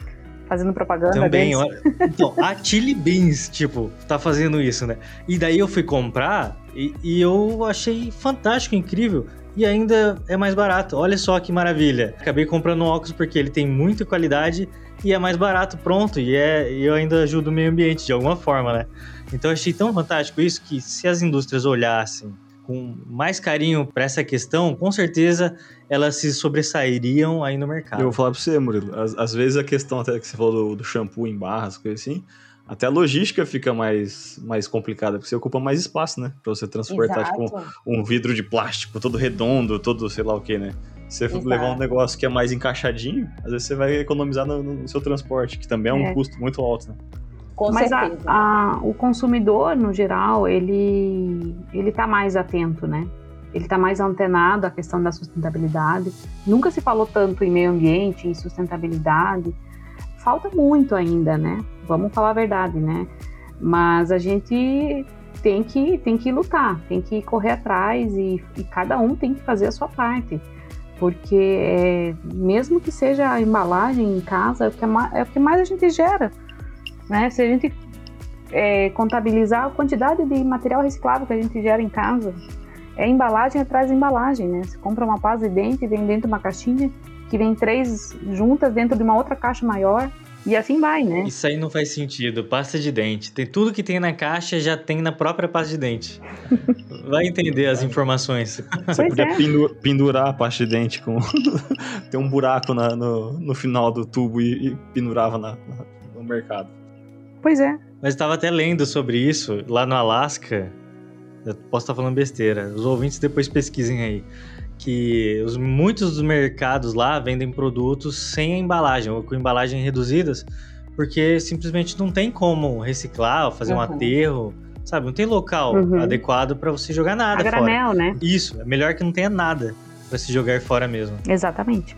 Fazendo propaganda Também, deles. então, a Chili Beans, tipo, tá fazendo isso, né? E daí eu fui comprar e, e eu achei fantástico, incrível e ainda é mais barato. Olha só que maravilha. Acabei comprando um óculos porque ele tem muita qualidade e é mais barato, pronto. E é, eu ainda ajudo o meio ambiente de alguma forma, né? Então eu achei tão fantástico isso que se as indústrias olhassem com mais carinho para essa questão, com certeza elas se sobressairiam aí no mercado. Eu vou falar para você, Murilo. Às, às, vezes a questão até que você falou do, do shampoo em barras, coisa assim, até a logística fica mais, mais complicada, porque você ocupa mais espaço, né? Pra você transportar, tipo, um, um, vidro de plástico todo redondo, todo sei lá o que, né? Se você Exato. levar um negócio que é mais encaixadinho, às vezes você vai economizar no, no seu transporte, que também é um é. custo muito alto, né? Com Mas a, a, o consumidor, no geral, ele ele está mais atento, né? Ele está mais antenado à questão da sustentabilidade. Nunca se falou tanto em meio ambiente, em sustentabilidade. Falta muito ainda, né? Vamos falar a verdade, né? Mas a gente tem que, tem que lutar, tem que correr atrás e, e cada um tem que fazer a sua parte. Porque é, mesmo que seja a embalagem em casa, é o que, é, é o que mais a gente gera. Né? Se a gente é, contabilizar a quantidade de material reciclável que a gente gera em casa, é embalagem atrás de embalagem, né? Você compra uma pasta de dente, vem dentro de uma caixinha, que vem três juntas dentro de uma outra caixa maior. E assim vai, né? Isso aí não faz sentido. Pasta de dente. Tem tudo que tem na caixa já tem na própria pasta de dente. Vai entender as informações. Você podia é. pendurar a pasta de dente com. tem um buraco na, no, no final do tubo e, e pendurava na, na, no mercado. Pois é. Mas estava até lendo sobre isso lá no Alasca. Eu posso estar falando besteira. Os ouvintes depois pesquisem aí. Que os, muitos dos mercados lá vendem produtos sem embalagem, ou com embalagens reduzidas, porque simplesmente não tem como reciclar ou fazer uhum. um aterro. Sabe, não tem local uhum. adequado para você jogar nada A granel, fora. né? Isso, é melhor que não tenha nada para se jogar fora mesmo. Exatamente.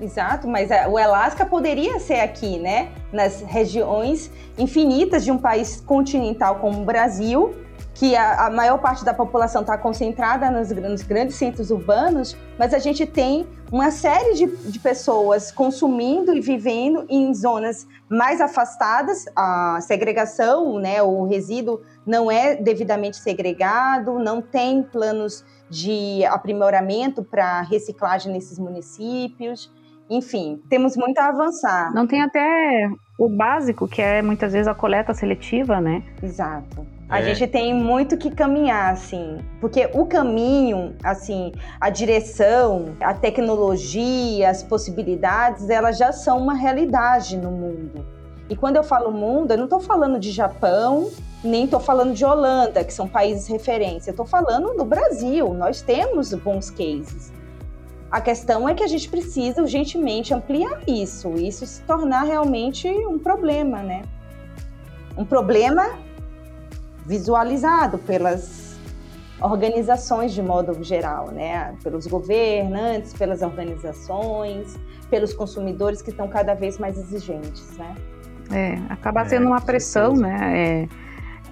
Exato, mas o Alasca poderia ser aqui, né? Nas regiões infinitas de um país continental como o Brasil, que a, a maior parte da população está concentrada nos, nos, grandes centros urbanos, mas a gente tem uma série de, de, pessoas consumindo e vivendo em zonas mais afastadas. A segregação, né, o resíduo não é devidamente segregado, não tem planos de aprimoramento para reciclagem nesses municípios. Enfim, temos muito a avançar. Não tem até o básico, que é muitas vezes a coleta seletiva, né? Exato. A É. gente tem muito que caminhar, assim, porque o caminho, assim, a direção, a tecnologia, as possibilidades, elas já são uma realidade no mundo. E quando eu falo mundo, eu não estou falando de Japão, nem estou falando de Holanda, que são países referência. Eu estou falando do Brasil. Nós temos bons cases. A questão é que a gente precisa urgentemente ampliar isso, isso se tornar realmente um problema, né? Um problema visualizado pelas organizações de modo geral, né? Pelos governantes, pelas organizações, pelos consumidores que estão cada vez mais exigentes, né? É, acaba É, sendo uma com pressão, né? É,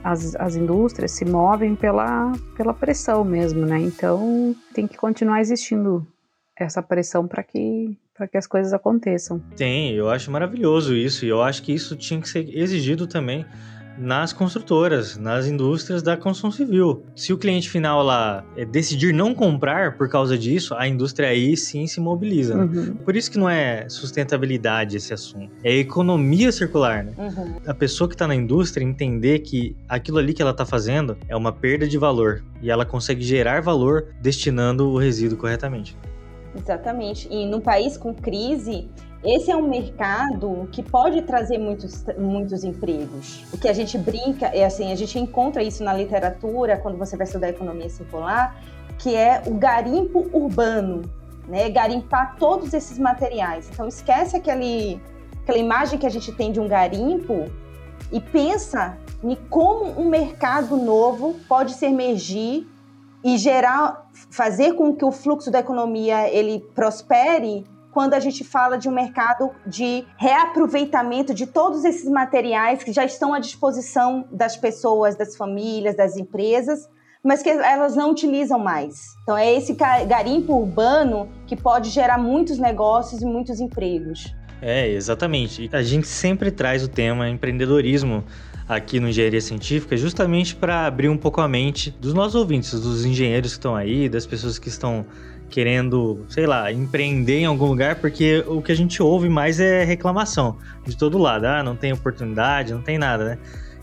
as, as indústrias se movem pela, pela pressão mesmo, né? Então tem que continuar existindo essa pressão para que, para que as coisas aconteçam. Tem, eu acho maravilhoso isso. E eu acho que isso tinha que ser exigido também nas construtoras, nas indústrias da construção civil. Se o cliente final lá eh, decidir não comprar por causa disso, a indústria aí sim se mobiliza. né? Uhum. Por isso que não é sustentabilidade esse assunto. É economia circular, né? Uhum. A pessoa que está na indústria entender que aquilo ali que ela está fazendo é uma perda de valor e ela consegue gerar valor destinando o resíduo corretamente. Exatamente. E num país com crise, esse é um mercado que pode trazer muitos, muitos empregos. O que a gente brinca, é assim, a gente encontra isso na literatura, quando você vai estudar economia circular, que é o garimpo urbano, né? Garimpar todos esses materiais. Então esquece aquele, aquela imagem que a gente tem de um garimpo e pensa em como um mercado novo pode se emergir e gerar, fazer com que o fluxo da economia ele prospere quando a gente fala de um mercado de reaproveitamento de todos esses materiais que já estão à disposição das pessoas, das famílias, das empresas, mas que elas não utilizam mais. Então é esse ga- garimpo urbano que pode gerar muitos negócios e muitos empregos. É, exatamente. A gente sempre traz o tema empreendedorismo aqui no Engenharia Científica justamente para abrir um pouco a mente dos nossos ouvintes, dos engenheiros que estão aí, das pessoas que estão querendo, sei lá, empreender em algum lugar, porque o que a gente ouve mais é reclamação de todo lado. Ah, não tem oportunidade, não tem nada, né?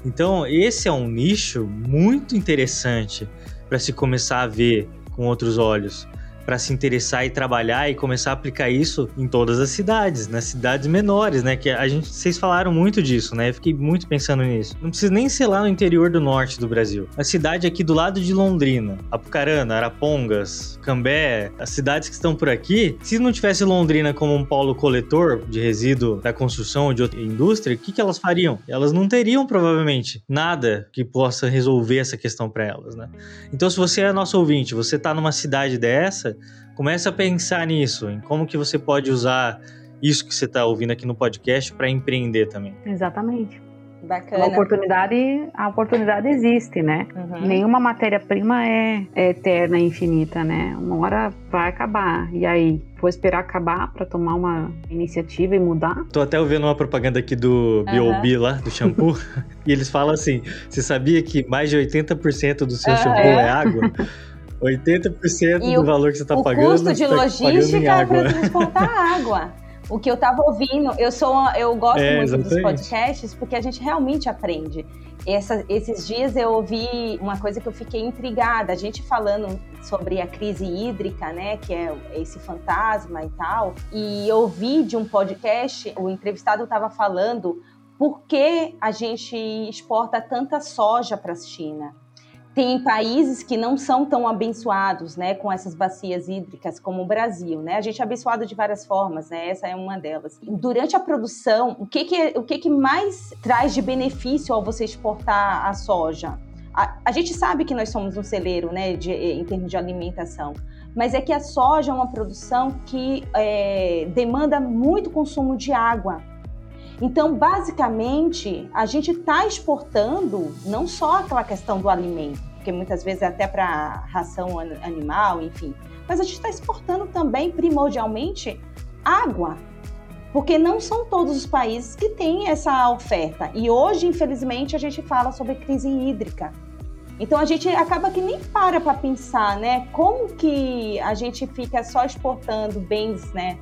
Então, esse é um nicho muito interessante para se começar a ver com outros olhos, para se interessar e trabalhar e começar a aplicar isso em todas as cidades, nas cidades menores, né? Que a gente, vocês falaram muito disso, né? Eu fiquei muito pensando nisso. Não precisa nem ser lá no interior do norte do Brasil. A cidade aqui do lado de Londrina, Apucarana, Arapongas, Cambé, as cidades que estão por aqui, se não tivesse Londrina como um polo coletor de resíduo da construção ou de outra indústria, o que, que elas fariam? Elas não teriam provavelmente nada que possa resolver essa questão para elas, né? Então, se você é nosso ouvinte, você está numa cidade dessa, comece a pensar nisso, em como que você pode usar isso que você está ouvindo aqui no podcast para empreender também. Exatamente. A Bacana. oportunidade, a oportunidade existe, né? Uhum. Nenhuma matéria-prima é, é eterna e infinita, né? Uma hora vai acabar. E aí, vou esperar acabar para tomar uma iniciativa e mudar? Tô até ouvindo uma propaganda aqui do B.O.B. lá, do shampoo, e eles falam assim: você sabia que mais de 80% do seu Aham. shampoo é água? 80% E do o- valor que você tá o pagando. custo de você tá pagando em logística é para transportar água. O que eu estava ouvindo, eu sou, eu gosto É, muito dos exatamente. podcasts porque a gente realmente aprende. Essa- esses dias eu ouvi uma coisa que eu fiquei intrigada, a gente falando sobre a crise hídrica, né, que é esse fantasma e tal, e eu ouvi de um podcast, o entrevistado estava falando por que a gente exporta tanta soja para a China tem países que não são tão abençoados, né, com essas bacias hídricas como o Brasil, né? A gente é abençoado de várias formas, né? Essa é uma delas. Durante a produção, o que que, o que, que mais traz de benefício ao você exportar a soja? A, a gente sabe que nós somos um celeiro, né, de, em termos de alimentação, mas é que a soja é uma produção que é, demanda muito consumo de água. Então, basicamente, a gente está exportando não só aquela questão do alimento, porque muitas vezes é até para ração an- animal, enfim, mas a gente está exportando também, primordialmente, água. Porque não são todos os países que têm essa oferta. E hoje, infelizmente, a gente fala sobre crise hídrica. Então a gente acaba que nem para para pensar, né? Como que a gente fica só exportando bens, né?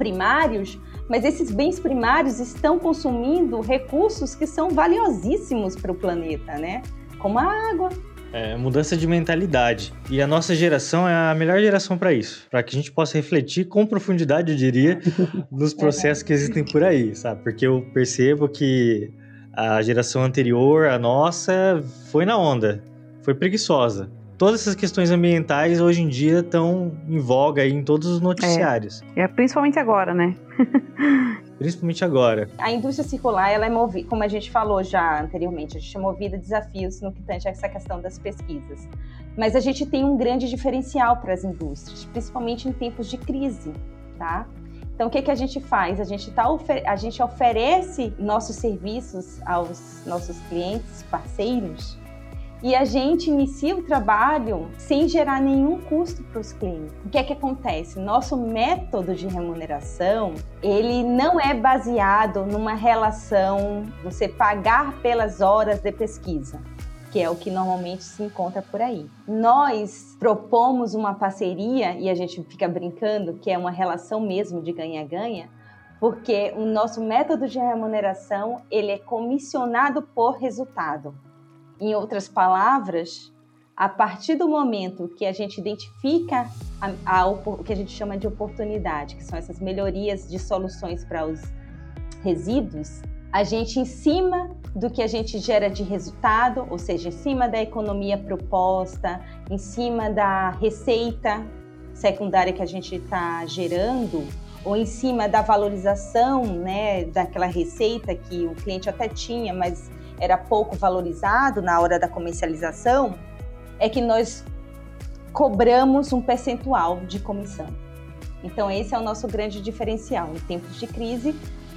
primários, mas esses bens primários estão consumindo recursos que são valiosíssimos para o planeta, né? Como a água, é, mudança de mentalidade. E a nossa geração é a melhor geração para isso. Para que a gente possa refletir com profundidade, eu diria, nos processos que existem por aí, sabe? Porque eu percebo que a geração anterior, a nossa, foi na onda, foi preguiçosa. Todas essas questões ambientais hoje em dia estão em voga aí em todos os noticiários. É, é principalmente agora, né? principalmente agora. A indústria circular, ela é movida, como a gente falou já anteriormente, a gente é movida a desafios no que tange a essa questão das pesquisas. Mas a gente tem um grande diferencial para as indústrias, principalmente em tempos de crise, tá? Então, o que, que a gente faz? A gente, tá a gente oferece nossos serviços aos nossos clientes, parceiros, e a gente inicia o trabalho sem gerar nenhum custo para os clientes. O que é que acontece? Nosso método de remuneração, ele não é baseado numa relação você pagar pelas horas de pesquisa que é o que normalmente se encontra por aí. Nós propomos uma parceria e a gente fica brincando que é uma relação mesmo de ganha-ganha, porque o nosso método de remuneração ele é comissionado por resultado. Em outras palavras, a partir do momento que a gente identifica a, a, o que a gente chama de oportunidade, que são essas melhorias de soluções para os resíduos, a gente, em cima do que a gente gera de resultado, ou seja, em cima da economia proposta, em cima da receita secundária que a gente está gerando, ou em cima da valorização né, daquela receita que o cliente até tinha, mas era pouco valorizado na hora da comercialização, é que nós cobramos um percentual de comissão. Então, esse é o nosso grande diferencial. Em tempos de crise,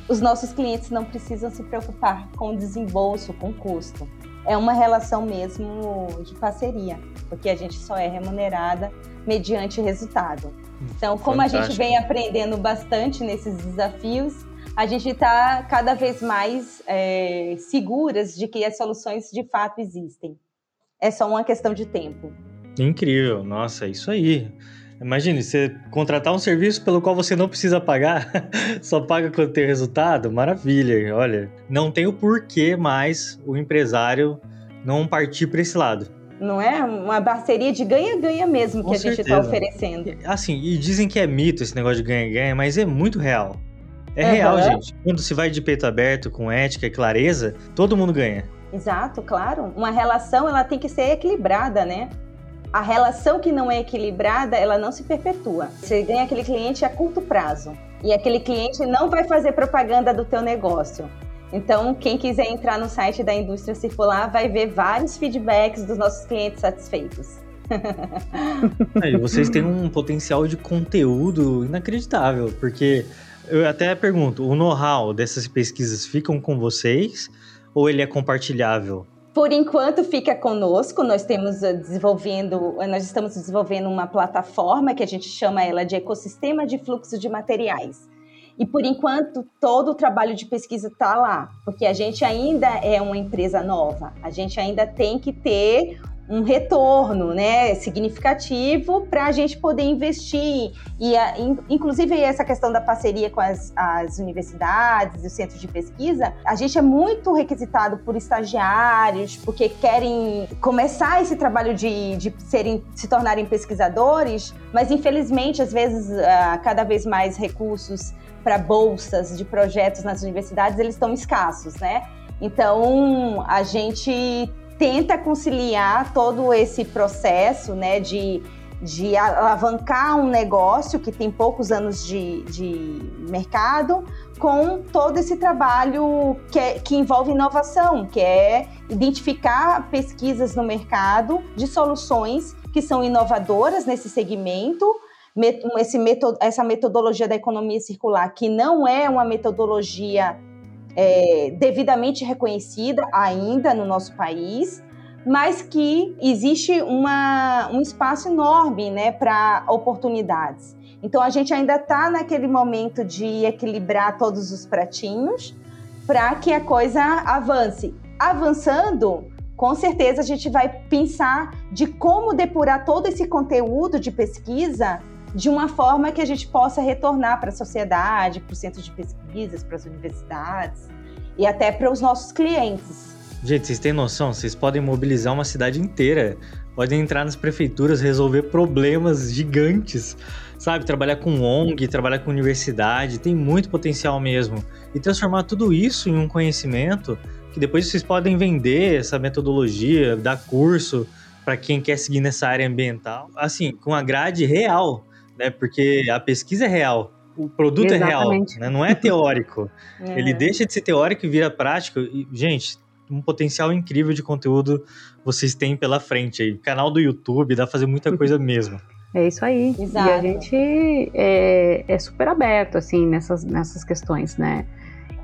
os nossos clientes não precisam se preocupar com o desembolso, com o custo. É uma relação mesmo de parceria, porque a gente só é remunerada mediante resultado. Então, como Fantástico. a gente vem aprendendo bastante nesses desafios, a gente está cada vez mais é, seguras de que as soluções de fato existem. É só uma questão de tempo. Incrível, nossa, isso aí. Imagine, você contratar um serviço pelo qual você não precisa pagar, só paga quando tem resultado, maravilha. Olha, não tem o porquê mais o empresário não partir para esse lado. Não é uma parceria de ganha-ganha mesmo que Com a gente está oferecendo. Assim, e dizem que é mito esse negócio de ganha-ganha, mas é muito real. É uhum. real, gente. Quando se vai de peito aberto, com ética e clareza, todo mundo ganha. Exato, claro. Uma relação, ela tem que ser equilibrada, né? A relação que não é equilibrada, ela não se perpetua. Você ganha aquele cliente a curto prazo. E aquele cliente não vai fazer propaganda do teu negócio. Então, quem quiser entrar no site da Indústria Circular vai ver vários feedbacks dos nossos clientes satisfeitos. É, vocês têm um potencial de conteúdo inacreditável, porque eu até pergunto, o know-how dessas pesquisas ficam com vocês ou ele é compartilhável? Por enquanto fica conosco, nós temos eh, desenvolvendo, eh, nós estamos desenvolvendo uma plataforma que a gente chama ela de ecossistema de fluxo de materiais. E por enquanto todo o trabalho de pesquisa está lá, porque a gente ainda é uma empresa nova, a gente ainda tem que ter um retorno né, significativo para a gente poder investir. E, a, in, inclusive, essa questão da parceria com as, as universidades e os centros de pesquisa, a gente é muito requisitado por estagiários, porque querem começar esse trabalho de, de serem, se tornarem pesquisadores, mas infelizmente, às vezes, uh, cada vez mais recursos para bolsas de projetos nas universidades, eles estão escassos, né? Então, a gente tenta conciliar todo esse processo né, de, de alavancar um negócio que tem poucos anos de, de mercado com todo esse trabalho que, é, que envolve inovação, que é identificar pesquisas no mercado de soluções que são inovadoras nesse segmento, esse metod essa metodologia da economia circular, que não é uma metodologia é, devidamente reconhecida ainda no nosso país, mas que existe uma, um espaço enorme né, para oportunidades. Então a gente ainda está naquele momento de equilibrar todos os pratinhos para que a coisa avance. Avançando, com certeza a gente vai pensar de como depurar todo esse conteúdo de pesquisa de uma forma que a gente possa retornar para a sociedade, para os centros de pesquisas, para as universidades e até para os nossos clientes. Gente, vocês têm noção? Vocês podem mobilizar uma cidade inteira, podem entrar nas prefeituras, resolver problemas gigantes, sabe? Trabalhar com ONG, trabalhar com universidade, tem muito potencial mesmo. E transformar tudo isso em um conhecimento que depois vocês podem vender essa metodologia, dar curso para quem quer seguir nessa área ambiental, assim, com a grade real, né? Porque a pesquisa é real, o produto Exatamente. é real, né? não é teórico. é. Ele deixa de ser teórico e vira prático. E, gente, um potencial incrível de conteúdo vocês têm pela frente aí. Canal do YouTube, dá pra fazer muita coisa mesmo. É isso aí. Exato. E a gente é, é super aberto, assim, nessas, nessas questões, né?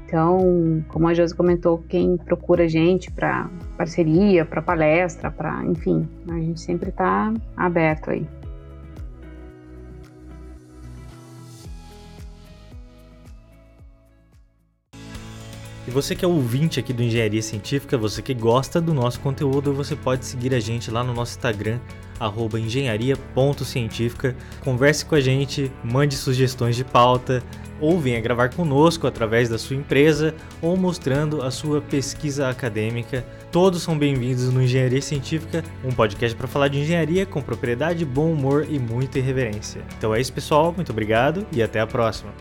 Então, como a Josi comentou, quem procura a gente para parceria, para palestra, para, enfim, a gente sempre está aberto aí. E você que é ouvinte aqui do Engenharia Científica, você que gosta do nosso conteúdo, você pode seguir a gente lá no nosso Instagram, engenharia.científica. Converse com a gente, mande sugestões de pauta, ou venha gravar conosco através da sua empresa ou mostrando a sua pesquisa acadêmica. Todos são bem-vindos no Engenharia Científica, um podcast para falar de engenharia com propriedade, bom humor e muita irreverência. Então é isso, pessoal. Muito obrigado e até a próxima.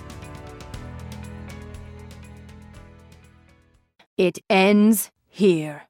It ends here.